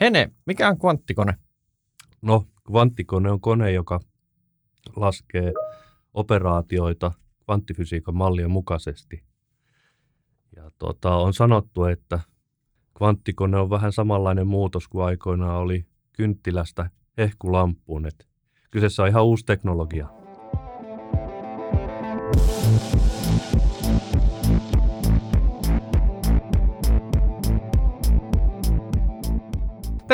Hene, mikä on kvanttikone? No, kvanttikone on kone, joka laskee operaatioita kvanttifysiikan mallien mukaisesti. Ja tota, on sanottu, että kvanttikone on vähän samanlainen muutos kuin aikoinaan oli kynttilästä hehkulampuun. Et kyseessä on ihan uusi teknologia.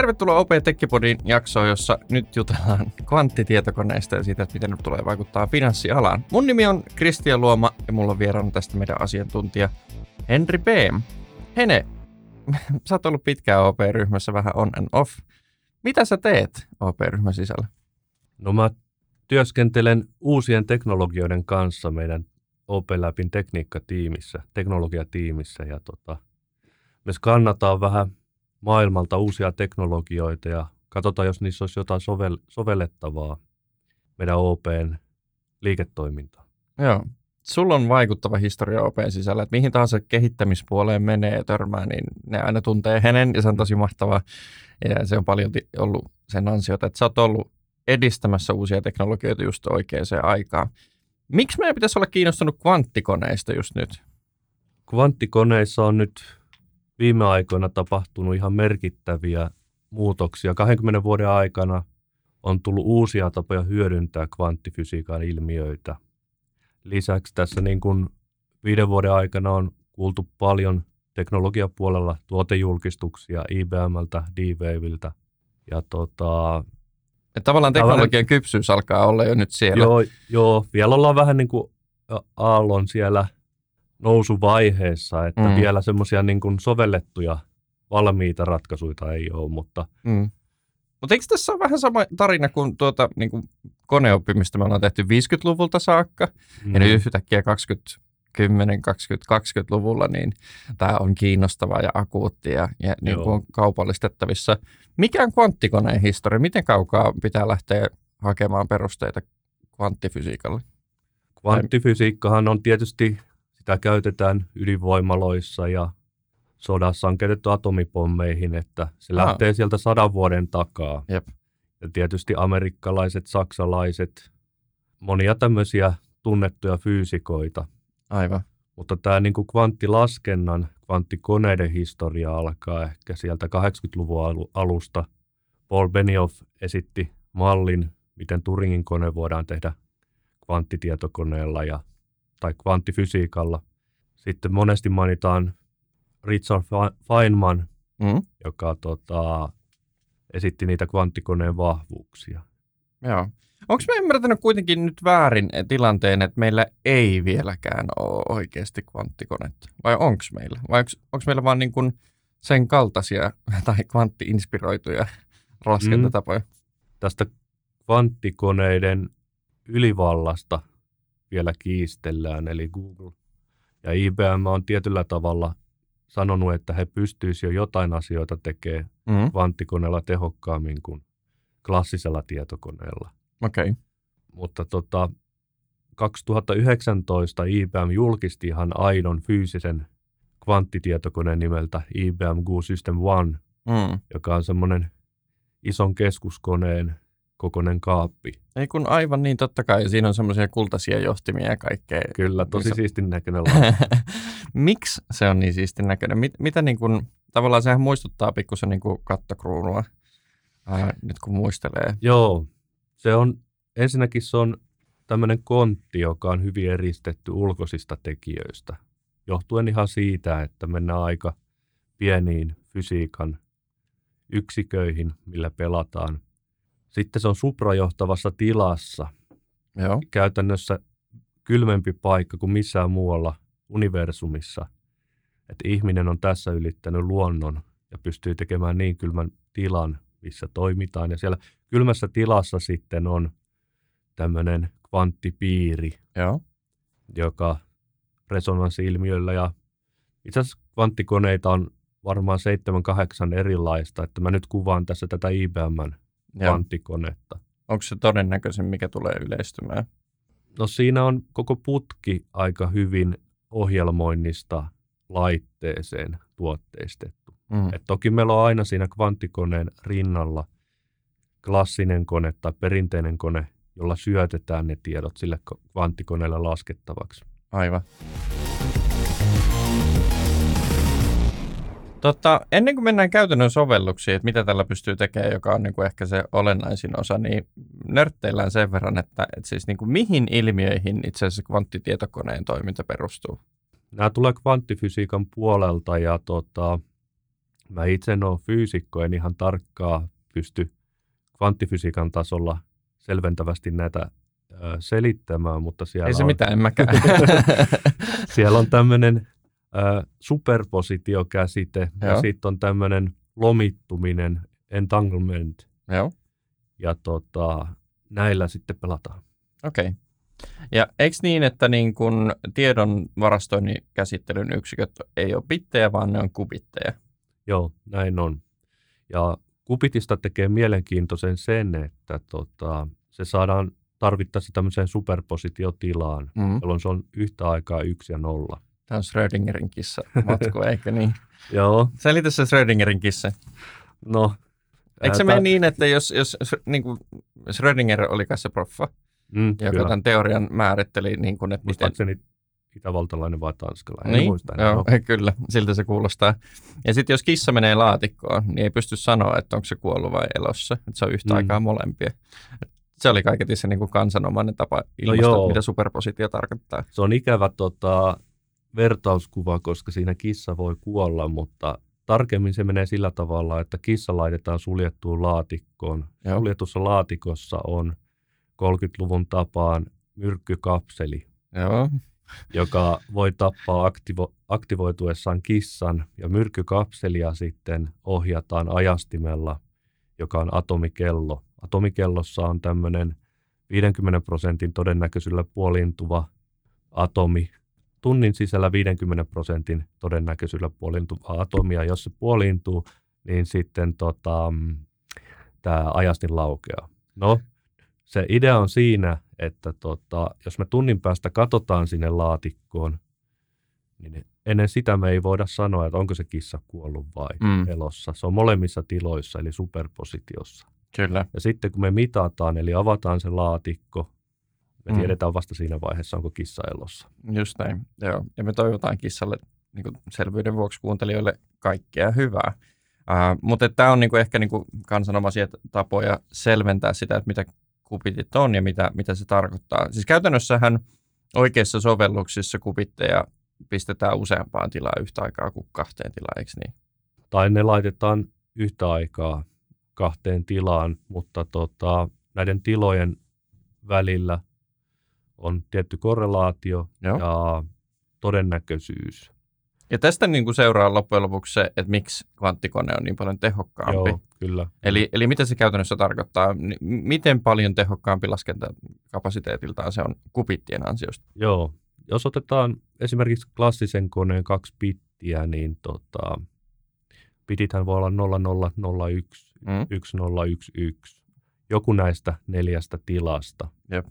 Tervetuloa OP Tekkipodin jaksoon, jossa nyt jutellaan kvanttitietokoneista ja siitä, että miten ne tulee vaikuttaa finanssialaan. Mun nimi on Kristian Luoma ja mulla on vieraana tästä meidän asiantuntija Henri B. Hene, sä oot ollut pitkään OP-ryhmässä vähän on and off. Mitä sä teet OP-ryhmän sisällä? No mä työskentelen uusien teknologioiden kanssa meidän OP Labin tekniikkatiimissä, teknologiatiimissä ja tota, me skannataan vähän maailmalta uusia teknologioita ja katsotaan, jos niissä olisi jotain sovel- sovellettavaa meidän OPn liiketoimintaan. Joo. Sulla on vaikuttava historia OPn sisällä, että mihin tahansa kehittämispuoleen menee ja törmää, niin ne aina tuntee hänen ja se on tosi mahtavaa. Ja se on paljon ollut sen ansiota, että sä oot ollut edistämässä uusia teknologioita just oikeaan aikaan. Miksi meidän pitäisi olla kiinnostunut kvanttikoneista just nyt? Kvanttikoneissa on nyt viime aikoina tapahtunut ihan merkittäviä muutoksia. 20 vuoden aikana on tullut uusia tapoja hyödyntää kvanttifysiikan ilmiöitä. Lisäksi tässä niin kuin viiden vuoden aikana on kuultu paljon teknologiapuolella tuotejulkistuksia IBMltä, D-Waveltä. Ja tota, ja tavallaan teknologian kypsyys alkaa olla jo nyt siellä. Joo, joo vielä ollaan vähän niin kuin aallon siellä nousuvaiheessa, että mm. vielä semmoisia niin kuin sovellettuja valmiita ratkaisuja ei ole, mutta... Mm. Mutta eikö tässä ole vähän sama tarina kuin, tuota, niin kuin koneoppimista me ollaan tehty 50-luvulta saakka, mm. ja nyt yhtäkkiä 2010 2020-luvulla, niin tämä on kiinnostavaa ja akuutti ja, ja niin kuin on kaupallistettavissa. Mikä on kvanttikoneen historia? Miten kaukaa pitää lähteä hakemaan perusteita kvanttifysiikalle? Kvanttifysiikkahan on tietysti sitä käytetään ydinvoimaloissa ja sodassa on käytetty atomipommeihin, että se Aha. lähtee sieltä sadan vuoden takaa. Jep. Ja tietysti amerikkalaiset, saksalaiset, monia tämmöisiä tunnettuja fyysikoita. Aivan. Mutta tämä niin kuin kvanttilaskennan, kvanttikoneiden historia alkaa ehkä sieltä 80-luvun alusta. Paul Benioff esitti mallin, miten Turingin kone voidaan tehdä kvanttitietokoneella ja tai kvanttifysiikalla. Sitten monesti mainitaan Richard Feynman, mm. joka tota, esitti niitä kvanttikoneen vahvuuksia. Joo. Onko me ymmärtänyt kuitenkin nyt väärin tilanteen, että meillä ei vieläkään ole oikeasti kvanttikonetta? Vai onko meillä? Vai onko meillä vaan niin kuin sen kaltaisia tai kvanttiinspiroituja laskentatapoja? Mm. Tästä kvanttikoneiden ylivallasta – vielä kiistellään, eli Google ja IBM on tietyllä tavalla sanonut, että he pystyisivät jo jotain asioita tekemään mm-hmm. kvanttikoneella tehokkaammin kuin klassisella tietokoneella. Okei. Okay. Mutta tota, 2019 IBM julkisti ihan aidon fyysisen kvanttitietokoneen nimeltä IBM Go System One, mm. joka on semmoinen ison keskuskoneen kokoinen kaappi. Ei kun aivan niin, totta kai. Siinä on semmoisia kultaisia johtimia ja kaikkea. Kyllä, tosi missä... siistin näköinen Miksi se on niin siistin näköinen? Mit, mitä niin kuin, tavallaan sehän muistuttaa pikkusen niin kuin kattokruunua, ää, nyt kun muistelee. Joo, se on, ensinnäkin se on tämmöinen kontti, joka on hyvin eristetty ulkoisista tekijöistä. Johtuen ihan siitä, että mennään aika pieniin fysiikan yksiköihin, millä pelataan – sitten se on suprajohtavassa tilassa. Joo. Käytännössä kylmempi paikka kuin missään muualla universumissa. Että ihminen on tässä ylittänyt luonnon ja pystyy tekemään niin kylmän tilan, missä toimitaan. Ja siellä kylmässä tilassa sitten on tämmöinen kvanttipiiri, Joo. joka resonanssi-ilmiöllä ja itse asiassa kvanttikoneita on varmaan seitsemän, kahdeksan erilaista, että mä nyt kuvaan tässä tätä IBMn kvanttikonetta. Onko se todennäköisen, mikä tulee yleistymään? No siinä on koko putki aika hyvin ohjelmoinnista laitteeseen tuotteistettu. Mm. Et toki meillä on aina siinä kvanttikoneen rinnalla klassinen kone tai perinteinen kone, jolla syötetään ne tiedot sille kvanttikoneelle laskettavaksi. Aivan. Tota, ennen kuin mennään käytännön sovelluksiin, että mitä tällä pystyy tekemään, joka on niin kuin ehkä se olennaisin osa, niin nörtteillään sen verran, että, että siis niin kuin mihin ilmiöihin itse asiassa kvanttitietokoneen toiminta perustuu? Nämä tulee kvanttifysiikan puolelta ja tota, mä itse en ole fyysikko, en ihan tarkkaa pysty kvanttifysiikan tasolla selventävästi näitä selittämään, mutta siellä Ei se on, mitään, en mäkään. siellä on tämmöinen superpositiokäsite ja Joo. sitten on tämmöinen lomittuminen, entanglement Joo, ja tota, näillä sitten pelataan. okei. Okay. Ja eikö niin, että niin kun tiedon varastoinnin käsittelyn yksiköt ei ole bittejä, vaan ne on kubitteja? Joo, näin on. Ja Kupitista tekee mielenkiintoisen sen, että tota, se saadaan tarvittaessa tämmöiseen superpositiotilaan, Mm. jolloin se on yhtä aikaa yksi ja nolla. Tämä on Schrödingerin kissa matku, eikö niin? Joo, Selitä se Schrödingerin kissa. no. Eikö se mene niin, että jos, jos niin kuin Schrödinger oli kai se proffa, Mm, joka kyllä. tämän teorian määritteli, niin kuin, että miten... Itävaltalainen vai tanskalainen, en Niin, muista joo, No. kyllä, siltä se kuulostaa. Ja sitten jos kissa menee laatikkoon, niin ei pysty sanoa, että onko se kuollut vai elossa. Että se on yhtä Mm. aikaa molempia. Se oli kaiketi se niin kuin kansanomainen tapa ilmaista, joo. mitä superpositio tarkoittaa. Se on ikävä tota, vertauskuva, koska siinä kissa voi kuolla, mutta tarkemmin se menee sillä tavalla, että kissa laitetaan suljettuun laatikkoon. Joo. Suljetussa laatikossa on 30-luvun tapaan myrkkykapseli, Joo, joka voi tappaa aktivo- aktivoituessaan kissan, ja myrkkykapselia sitten ohjataan ajastimella, joka on atomikello. Atomikellossa on tämmöinen 50 prosentin todennäköisyydellä puoliintuva atomi, tunnin sisällä 50 prosentin todennäköisyydellä puoliintuva atomi, ja jos se puoliintuu, niin sitten tota, tämä ajastin laukeaa. No, se idea on siinä, että tota, jos me tunnin päästä katsotaan sinne laatikkoon, niin ennen sitä me ei voida sanoa, että onko se kissa kuollut vai Mm. elossa. Se on molemmissa tiloissa, eli superpositiossa. kyllä. Ja sitten kun me mitataan, eli avataan se laatikko, me Mm. tiedetään vasta siinä vaiheessa, onko kissa elossa. Just näin, joo. Ja me toivotaan kissalle niin kuin selvyyden vuoksi kuuntelijoille kaikkea hyvää. Uh, mutta tämä on niinku ehkä niinku kansanomaisia tapoja selventää sitä, että mitä kubitit on ja mitä, mitä se tarkoittaa. Siis käytännössähän oikeissa sovelluksissa kubitteja pistetään useampaan tilaan yhtä aikaa kuin kahteen tilaan, eikö niin? Tai ne laitetaan yhtä aikaa kahteen tilaan, mutta tota, näiden tilojen välillä on tietty korrelaatio Joo. ja todennäköisyys. Ja tästä niin kuin seuraa loppujen lopuksi se, että miksi kvanttikone on niin paljon tehokkaampi. Joo, kyllä. Eli, eli mitä se käytännössä tarkoittaa? Miten paljon tehokkaampi laskentakapasiteetiltaan se on kubittien ansiosta? Joo. Jos otetaan esimerkiksi klassisen koneen kaksi bittiä, niin tota, bitithän voi olla 0001, Mm. 1011, joku näistä neljästä tilasta. Jep.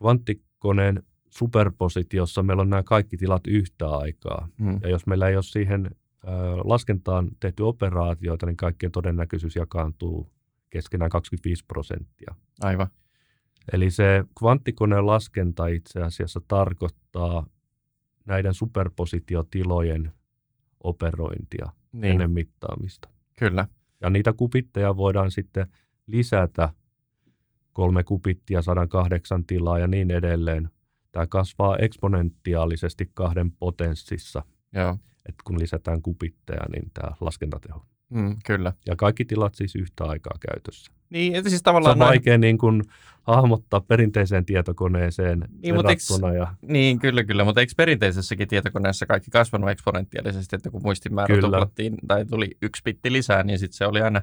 Kvanttikoneen superpositiossa meillä on nämä kaikki tilat yhtä aikaa. Mm. Ja jos meillä ei ole siihen ö, laskentaan tehty operaatioita, niin kaikkien todennäköisyys jakaantuu keskenään 25 prosenttia. Aivan. Eli se kvanttikoneen laskenta itse asiassa tarkoittaa näiden superpositiotilojen operointia Niin, ennen mittaamista. kyllä. Ja niitä kupitteja voidaan sitten lisätä kolme kupittia, 108 tilaa ja niin edelleen. Tämä kasvaa eksponentiaalisesti kahden potenssissa, Joo. että kun lisätään kupitteja, niin tämä laskentateho. Mm, kyllä. Ja kaikki tilat siis yhtä aikaa käytössä. Niin, että siis Se tavallaan... on noin- vaikea niin kuin hahmottaa perinteiseen tietokoneeseen Niin, verrattuna. Ja, Niin, kyllä, kyllä. Mutta eikö perinteisessäkin tietokoneessa kaikki kasvanut eksponentiaalisesti, että kun muistimäärä tuplattiin tai tuli yksi bitti lisää, niin sitten se oli aina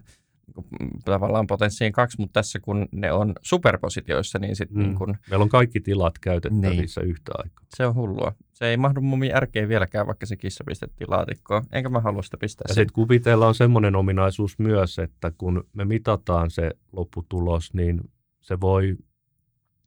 tavallaan potenssiin kaksi, mutta tässä kun ne on superpositioissa, niin sitten Mm. niin kun, meillä on kaikki tilat käytettävissä niin. yhtä aikaa. se on hullua. Se ei mahdu mun järkeen vieläkään, vaikka se kissa pistettiin laatikkoon. Enkä mä halua sitä pistää Ja sitten kupiteilla on semmoinen ominaisuus myös, että kun me mitataan se lopputulos, niin se voi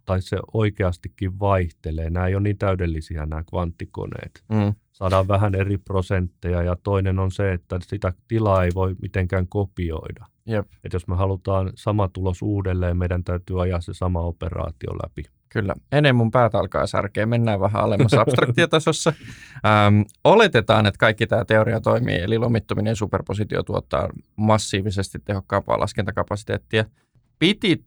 tai se oikeastikin vaihtelee. Nämä ei ole niin täydellisiä nämä kvanttikoneet. Mm. Saadaan vähän eri prosentteja ja toinen on se, että sitä tilaa ei voi mitenkään kopioida. Jep. Et jos me halutaan sama tulos uudelleen, meidän täytyy ajaa se sama operaatio läpi. Kyllä. Ennen mun päät alkaa särkeä. Mennään vähän alemmas abstraktiotasossa. Ähm, oletetaan, että kaikki tämä teoria toimii, eli lomittuminen superpositio tuottaa massiivisesti tehokkaampaa laskentakapasiteettia. Pitit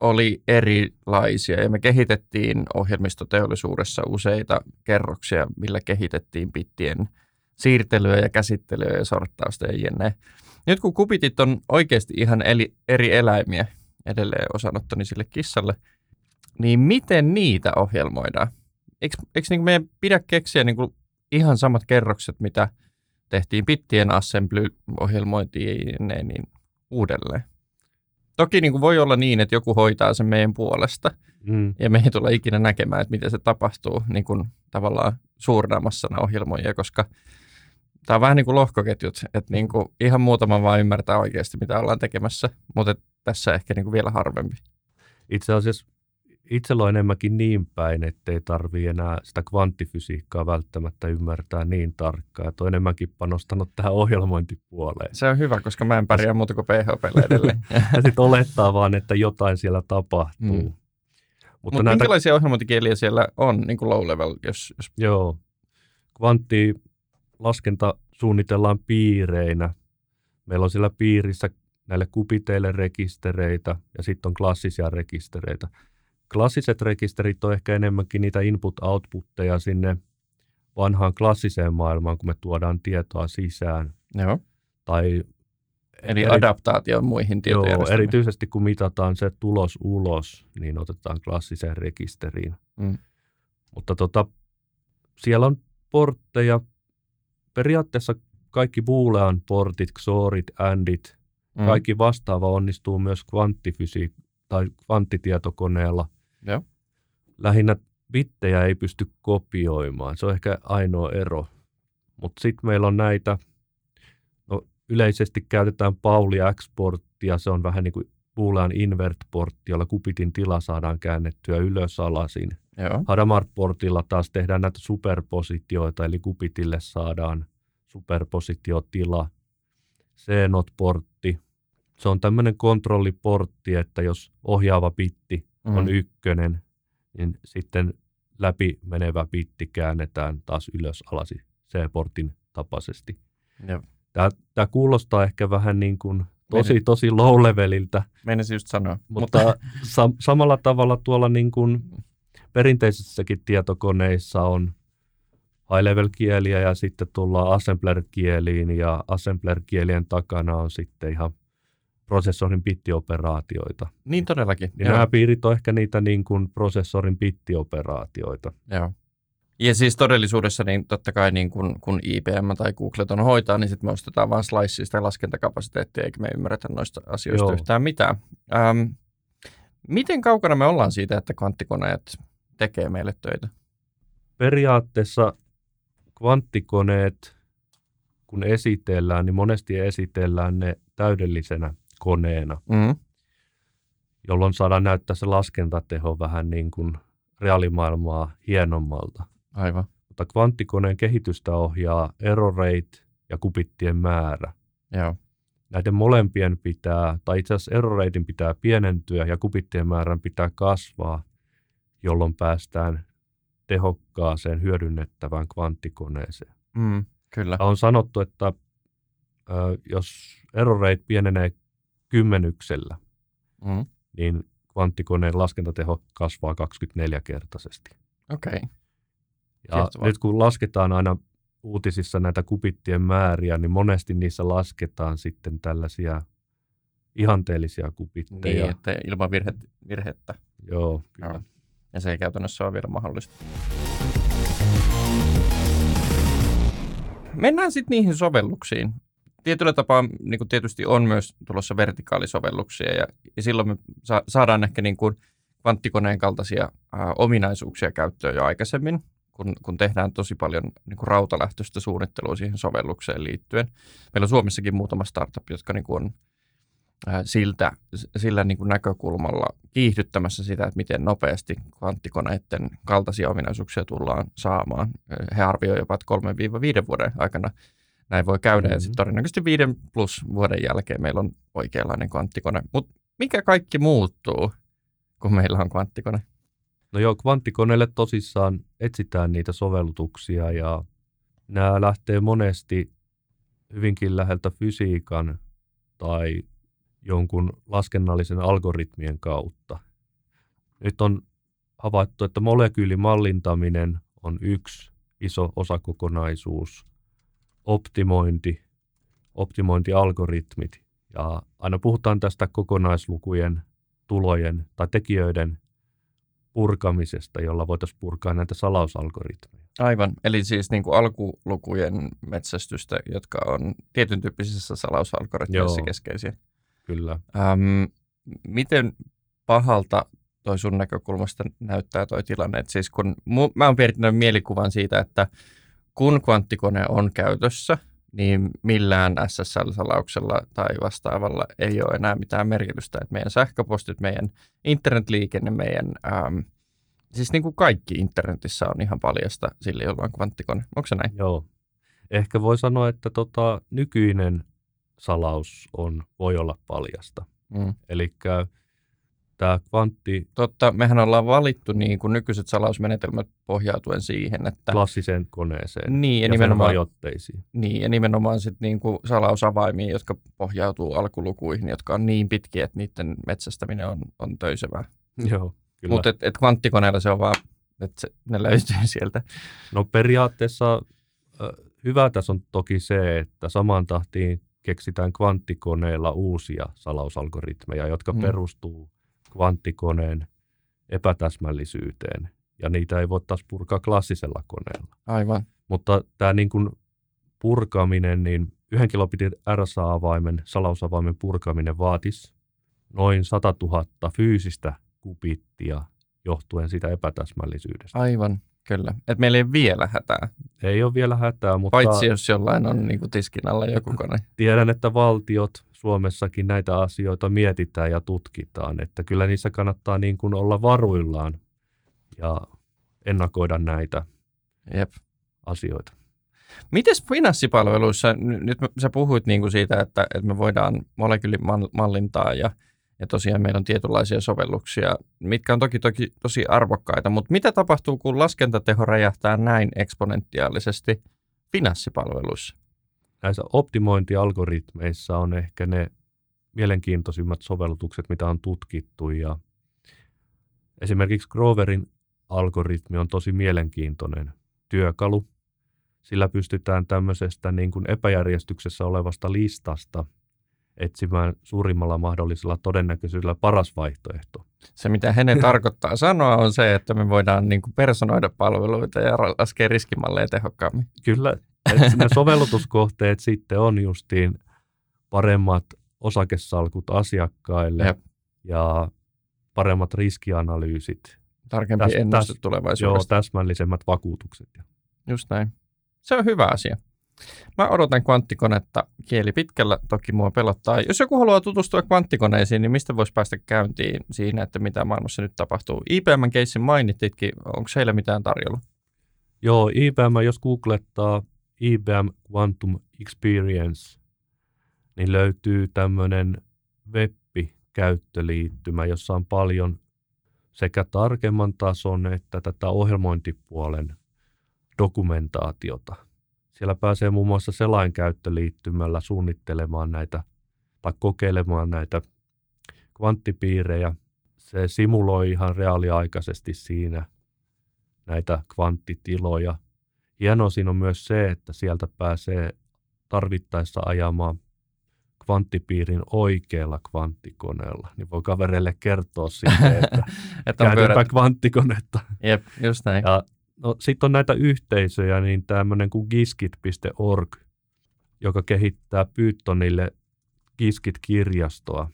oli erilaisia ja me kehitettiin ohjelmistoteollisuudessa useita kerroksia, millä kehitettiin pittien siirtelyä ja käsittelyä ja sorttausta ja jne. Nyt kun kubitit on oikeasti ihan eli, eri eläimiä, edelleen osanottoni sille kissalle, niin miten niitä ohjelmoidaan? Eikö, eikö niin meidän pidä keksiä niin kuin ihan samat kerrokset, mitä tehtiin pittien assembly-ohjelmointiin niin uudelleen? Toki niin kuin voi olla niin, että joku hoitaa sen meidän puolesta, Mm. ja me ei tulla ikinä näkemään, että miten se tapahtuu niin kuin tavallaan suurena massana ohjelmoijia, koska tämä on vähän niin kuin lohkoketjut, että niin kuin ihan muutama vaan ymmärtää oikeasti, mitä ollaan tekemässä, mutta tässä ehkä niin kuin vielä harvempi. Itse asiassa itsellä on enemmänkin niin päin, ettei tarvii enää sitä kvanttifysiikkaa välttämättä ymmärtää niin tarkkaan. Että on enemmänkin panostanut tähän ohjelmointipuoleen. Se on hyvä, koska mä en pärjää muuta kuin PHPlle edelleen. Ja sitten olettaa vaan, että jotain siellä tapahtuu. Mm. Mutta Mut näitä, minkälaisia ohjelmointikieliä siellä on niin kuin low level, jos, jos joo, kvanttilaskenta suunnitellaan piireinä. Meillä on siellä piirissä näille kupiteille rekistereitä ja sitten on klassisia rekistereitä. Klassiset rekisterit on ehkä enemmänkin niitä input-outputteja sinne vanhaan klassiseen maailmaan, kun me tuodaan tietoa sisään. Joo. Tai Eli eri- adaptaatio muihin Joo, erityisesti kun mitataan se tulos ulos, niin otetaan klassiseen rekisteriin. Mm. Mutta tota, siellä on portteja. Periaatteessa kaikki boolean portit, XORit, ANDit, Mm. kaikki vastaava onnistuu myös kvanttifysi- tai kvanttitietokoneella. Joo. Lähinnä bittejä ei pysty kopioimaan. Se on ehkä ainoa ero. Mutta sitten meillä on näitä, no yleisesti käytetään Pauli X-porttia, se on vähän niin kuin Boolean invert-portti, jolla kubitin tila saadaan käännettyä ylös alasin. Joo. Hadamard-portilla taas tehdään näitä superpositioita, eli kubitille saadaan superpositiotila. CNOT-portti, se on tämmöinen kontrolliportti, että jos ohjaava bitti Mm. on ykkönen, niin sitten läpi menevä bitti käännetään taas ylös alasi C-portin tapaisesti. Tämä kuulostaa ehkä vähän niin kuin tosi, Meni- tosi low leveliltä, Meinasin just sanoa. mutta sa- samalla tavalla tuolla niin kuin perinteisissäkin tietokoneissa on high-level-kieliä ja sitten tullaan assembler-kieliin ja assembler-kielien takana on sitten ihan prosessorin bittioperaatioita. Niin todellakin. Niin Joo. nämä piirit on ehkä niitä niin kuin prosessorin bittioperaatioita. Joo. Ja siis todellisuudessa niin totta kai niin kun, kun IBM tai Google on hoitaa, niin sitten me ostetaan vain sliceista ja laskentakapasiteettia, eikä me ymmärretä noista asioista Joo. yhtään mitään. Ähm, miten kaukana me ollaan siitä, että kvanttikoneet tekee meille töitä? Periaatteessa kvanttikoneet, kun esitellään, niin monesti esitellään ne täydellisenä koneena, Mm. jolloin saadaan näyttää se laskentateho vähän niin kuin reaalimaailmaa hienommalta. Aivan. Mutta kvanttikoneen kehitystä ohjaa error rate ja kubittien määrä. Joo. Näiden molempien pitää, tai itse asiassa error ratein pitää pienentyä ja kubittien määrän pitää kasvaa, jolloin päästään tehokkaaseen hyödynnettävään kvanttikoneeseen. Mm. Kyllä. Ja on sanottu, että ö, jos error rate pienenee kymmenyksellä, Mm. niin kvanttikoneen laskentateho kasvaa 24-kertaisesti. Okei. Okay. Ja nyt kun lasketaan aina uutisissa näitä kubittien määriä, niin monesti niissä lasketaan sitten tällaisia ihanteellisia kubitteja. Niin, että ilman virhe, virhettä. Joo, kyllä. Joo. Ja se ei käytännössä ole vielä mahdollista. Mennään sitten niihin sovelluksiin. Tietyllä tapaa niin kuin tietysti on myös tulossa vertikaalisovelluksia ja, ja silloin me sa- saadaan ehkä niin kuin kvanttikoneen kaltaisia ää, ominaisuuksia käyttöön jo aikaisemmin, kun, kun tehdään tosi paljon niin kuin rautalähtöistä suunnittelua siihen sovellukseen liittyen. Meillä on Suomessakin muutama startup, jotka niin kuin on siltä, sillä niin kuin näkökulmalla kiihdyttämässä sitä, että miten nopeasti kvanttikoneiden kaltaisia ominaisuuksia tullaan saamaan. He arvioivat jopa, että 3-5 vuoden aikana näin voi käydä. Mm-hmm. Ja sitten todennäköisesti viiden plus vuoden jälkeen meillä on oikeanlainen kvanttikone. Mutta mikä kaikki muuttuu, kun meillä on kvanttikone? No joo, kvanttikoneelle tosissaan etsitään niitä sovellutuksia ja nämä lähtee monesti hyvinkin läheltä fysiikan tai jonkun laskennallisen algoritmien kautta. Nyt on havaittu, että molekyylimallintaminen on yksi iso osakokonaisuus, optimointi, optimointialgoritmit. Ja aina puhutaan tästä kokonaislukujen, tulojen tai tekijöiden purkamisesta, jolla voitaisiin purkaa näitä salausalgoritmeja. Aivan, eli siis niin kuin alkulukujen metsästystä, jotka on tietyn tyyppisissä salausalgoritmeissa Joo. keskeisiä. Kyllä. Ähm, miten pahalta toi sun näkökulmasta näyttää toi tilanne? Et siis kun mu- mä oon piirtänyt mielikuvan siitä, että kun kvanttikone on käytössä, niin millään SSL-salauksella tai vastaavalla ei ole enää mitään merkitystä. Että meidän sähköpostit, meidän internetliikenne, meidän, ähm, siis niin kuin kaikki internetissä on ihan paljasta sille, jolla on kvanttikone. Onko se näin? Joo. Ehkä voi sanoa, että tota, nykyinen salaus on, voi olla paljasta. Mm. Eli tämä kvantti... Totta, mehän ollaan valittu niin kuin nykyiset salausmenetelmät pohjautuen siihen, että... Klassiseen koneeseen niin, ja, ja nimenomaan, rajoitteisiin. Niin, ja nimenomaan sit niin kuin salausavaimiin, jotka pohjautuu alkulukuihin, jotka on niin pitkiä, että niiden metsästäminen on, on töisevää. Joo, kyllä. Mutta et, et kvanttikoneella se on vaan, että se, ne löytyy sieltä. No periaatteessa hyvä tässä on toki se, että samaan tahtiin keksitään kvanttikoneella uusia salausalgoritmeja, jotka hmm. perustuu kvanttikoneen epätäsmällisyyteen. Ja niitä ei voi taas purkaa klassisella koneella. Aivan. Mutta tämä niin kuin purkaminen, niin yhden kilobitin RSA-avaimen, salausavaimen purkaminen vaatisi noin 100 000 fyysistä kubittia johtuen siitä epätäsmällisyydestä. Aivan. Kyllä, että meillä ei ole vielä hätää. Ei ole vielä hätää, mutta... Paitsi jos jollain on niin kuin tiskin alla joku kone. Tiedän, että valtiot Suomessakin näitä asioita mietitään ja tutkitaan, että kyllä niissä kannattaa niin kuin olla varuillaan ja ennakoida näitä Jep. asioita. Miten finanssipalveluissa, nyt sä puhuit niin kuin siitä, että, että me voidaan molekyylimallintaa ja ja tosiaan meillä on tietynlaisia sovelluksia, mitkä on toki, toki tosi arvokkaita, mutta mitä tapahtuu, kun laskentateho räjähtää näin eksponentiaalisesti finanssipalveluissa? Näissä optimointialgoritmeissa on ehkä ne mielenkiintoisimmat sovellutukset, mitä on tutkittu. Ja esimerkiksi Groverin algoritmi on tosi mielenkiintoinen työkalu. Sillä pystytään tämmöisestä niin kuin epäjärjestyksessä olevasta listasta – etsimään suurimmalla mahdollisella todennäköisyydellä paras vaihtoehto. Se, mitä hänen tarkoittaa sanoa, on se, että me voidaan niin kuin personoida palveluita ja laskea riskimalleja tehokkaammin. Kyllä, että ne sovellutuskohteet sitten on justiin paremmat osakesalkut asiakkaille Jep. ja paremmat riskianalyysit. Tarkempi täs, ennuste tulevaisuudesta. Joo, täsmällisemmät vakuutukset. Just näin. Se on hyvä asia. Mä odotan kvanttikonetta kieli pitkällä, toki mua pelottaa. Jos joku haluaa tutustua kvanttikoneisiin, niin mistä voisi päästä käyntiin siinä, että mitä maailmassa nyt tapahtuu? IBM-keissin mainittitkin, onko heillä mitään tarjolla? Joo, IBM, jos googlettaa IBM Quantum Experience, niin löytyy tämmöinen web-käyttöliittymä, jossa on paljon sekä tarkemman tason että tätä ohjelmointipuolen dokumentaatiota – siellä pääsee muun muassa selainkäyttöliittymällä suunnittelemaan näitä tai kokeilemaan näitä kvanttipiirejä. Se simuloi ihan reaaliaikaisesti siinä näitä kvanttitiloja. Hienoa siinä on myös se, että sieltä pääsee tarvittaessa ajamaan kvanttipiirin oikealla kvanttikoneella, niin voi kavereille kertoa sitten, että, että käytetään kvanttikonetta. Jep, just näin. Ja No sitten on näitä yhteisöjä, niin tämmöinen kuin giskit.org, joka kehittää Pythonille Giskit-kirjastoa.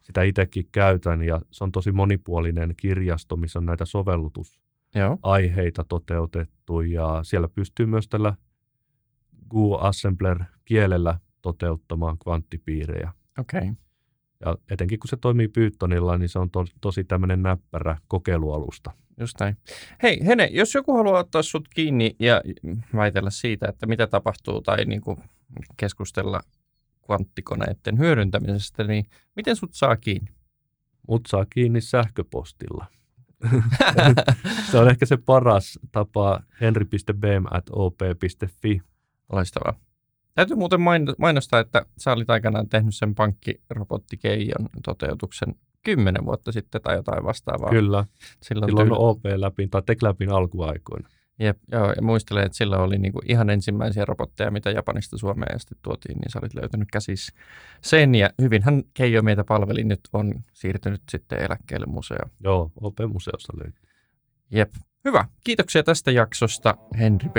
Sitä itsekin käytän ja se on tosi monipuolinen kirjasto, missä on näitä sovellutusaiheita toteutettu ja siellä pystyy myös tällä Go Assembler kielellä toteuttamaan kvanttipiirejä. Okei. Okay. Ja etenkin kun se toimii Pythonilla, niin se on to, tosi tämmöinen näppärä kokeilualusta. Just näin. Hei Hene, jos joku haluaa ottaa sut kiinni ja väitellä siitä, että mitä tapahtuu tai niin kuin keskustella kvanttikoneiden hyödyntämisestä, niin miten sut saa kiinni? Mut saa kiinni sähköpostilla. se on ehkä se paras tapa henry.bm.op.fi. Loistavaa. Täytyy muuten mainostaa, että sä olit aikanaan tehnyt sen pankkirobottikeijon toteutuksen kymmenen vuotta sitten tai jotain vastaavaa. Kyllä, silloin, silloin tyyli... OP läpi tai Tek läpin alkuaikoina. Jep, joo, ja muistelen, että silloin oli niinku ihan ensimmäisiä robotteja, mitä Japanista Suomeen asti tuotiin, niin sä olit löytänyt käsis sen, ja hyvinhän Keijo meitä palveli, nyt on siirtynyt sitten eläkkeelle museo. Joo, OP-museossa löytyy. Jep, hyvä. Kiitoksia tästä jaksosta, Henry B.